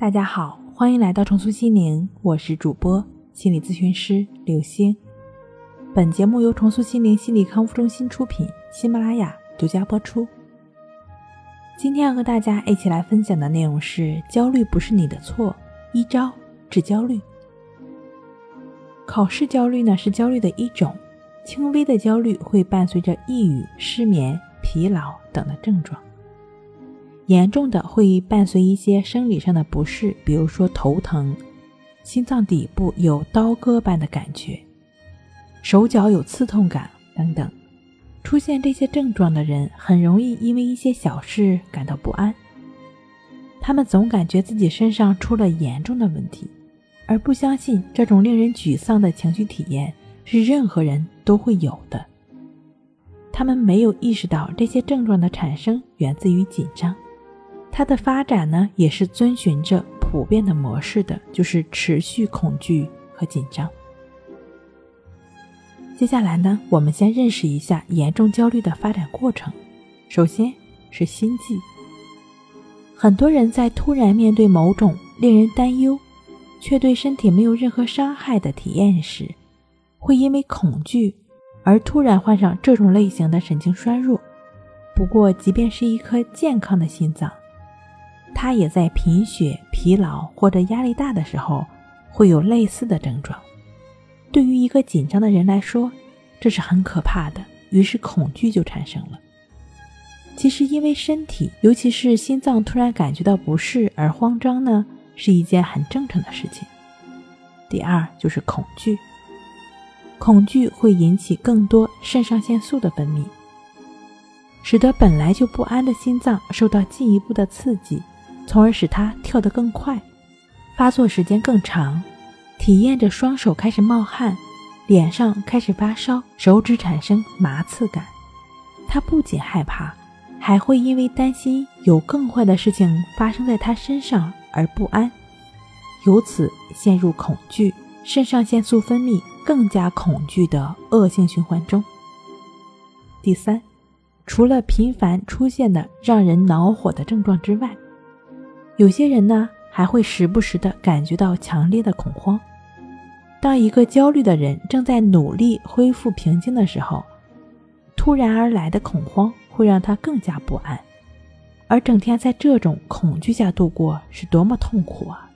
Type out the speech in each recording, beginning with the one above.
大家好，欢迎来到重塑心灵，我是主播心理咨询师刘星。本节目由重塑心灵心理康复中心出品，喜马拉雅独家播出。今天要和大家一起来分享的内容是：焦虑不是你的错，一招治焦虑。考试焦虑呢是焦虑的一种，轻微的焦虑会伴随着抑郁、失眠、疲劳等的症状。严重的会伴随一些生理上的不适，比如说头疼、心脏底部有刀割般的感觉、手脚有刺痛感等等。出现这些症状的人，很容易因为一些小事感到不安。他们总感觉自己身上出了严重的问题，而不相信这种令人沮丧的情绪体验是任何人都会有的。他们没有意识到这些症状的产生源自于紧张。它的发展呢，也是遵循着普遍的模式的，就是持续恐惧和紧张。接下来呢，我们先认识一下严重焦虑的发展过程。首先是心悸。很多人在突然面对某种令人担忧，却对身体没有任何伤害的体验时，会因为恐惧而突然患上这种类型的神经衰弱。不过，即便是一颗健康的心脏，他也在贫血、疲劳或者压力大的时候会有类似的症状。对于一个紧张的人来说，这是很可怕的，于是恐惧就产生了。其实，因为身体，尤其是心脏突然感觉到不适而慌张呢，是一件很正常的事情。第二就是恐惧，恐惧会引起更多肾上腺素的分泌，使得本来就不安的心脏受到进一步的刺激。从而使它跳得更快，发作时间更长，体验着双手开始冒汗，脸上开始发烧，手指产生麻刺感。他不仅害怕，还会因为担心有更坏的事情发生在他身上而不安，由此陷入恐惧、肾上腺素分泌更加恐惧的恶性循环中。第三，除了频繁出现的让人恼火的症状之外，有些人呢，还会时不时的感觉到强烈的恐慌。当一个焦虑的人正在努力恢复平静的时候，突然而来的恐慌会让他更加不安，而整天在这种恐惧下度过是多么痛苦啊！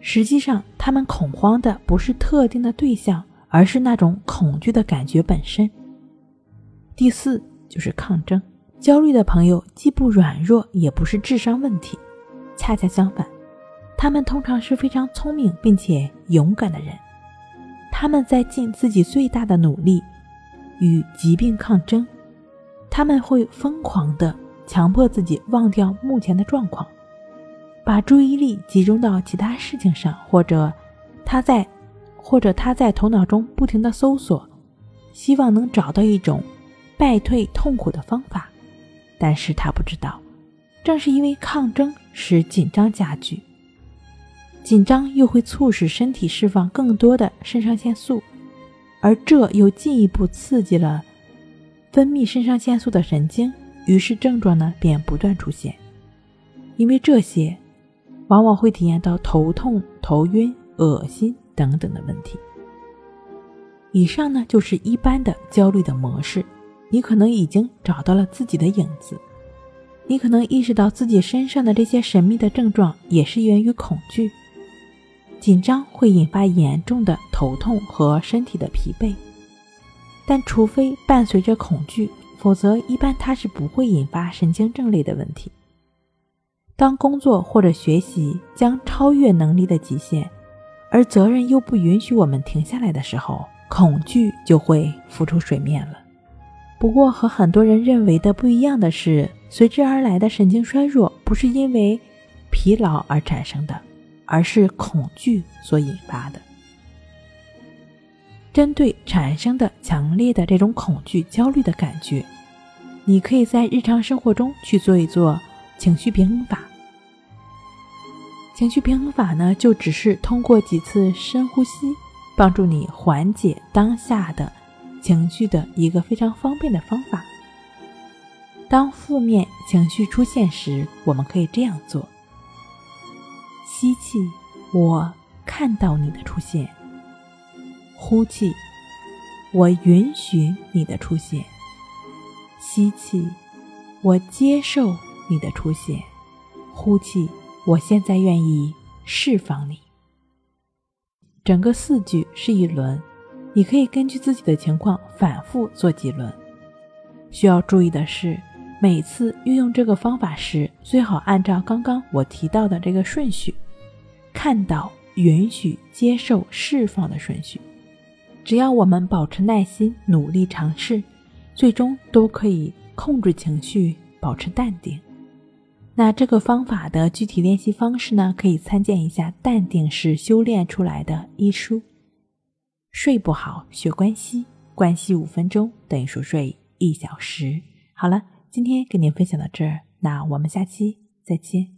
实际上，他们恐慌的不是特定的对象，而是那种恐惧的感觉本身。第四就是抗争，焦虑的朋友既不软弱，也不是智商问题。恰恰相反，他们通常是非常聪明并且勇敢的人。他们在尽自己最大的努力与疾病抗争。他们会疯狂地强迫自己忘掉目前的状况，把注意力集中到其他事情上，或者他在，或者他在头脑中不停地搜索，希望能找到一种败退痛苦的方法。但是他不知道。正是因为抗争使紧张加剧，紧张又会促使身体释放更多的肾上腺素，而这又进一步刺激了分泌肾上腺素的神经，于是症状呢便不断出现。因为这些，往往会体验到头痛、头晕、恶心等等的问题。以上呢就是一般的焦虑的模式，你可能已经找到了自己的影子。你可能意识到自己身上的这些神秘的症状也是源于恐惧、紧张，会引发严重的头痛和身体的疲惫。但除非伴随着恐惧，否则一般它是不会引发神经症类的问题。当工作或者学习将超越能力的极限，而责任又不允许我们停下来的时候，恐惧就会浮出水面了。不过和很多人认为的不一样的是。随之而来的神经衰弱不是因为疲劳而产生的，而是恐惧所引发的。针对产生的强烈的这种恐惧、焦虑的感觉，你可以在日常生活中去做一做情绪平衡法。情绪平衡法呢，就只是通过几次深呼吸，帮助你缓解当下的情绪的一个非常方便的方法。当负面情绪出现时，我们可以这样做：吸气，我看到你的出现；呼气，我允许你的出现；吸气，我接受你的出现；呼气，我现在愿意释放你。整个四句是一轮，你可以根据自己的情况反复做几轮。需要注意的是，每次运用这个方法时，最好按照刚刚我提到的这个顺序，看到、允许、接受、释放的顺序。只要我们保持耐心，努力尝试，最终都可以控制情绪，保持淡定。那这个方法的具体练习方式呢？可以参见一下《淡定是修炼出来的》一书。睡不好学关系，关系五分钟等于熟睡一小时。好了，今天跟您分享到这儿，那我们下期再见。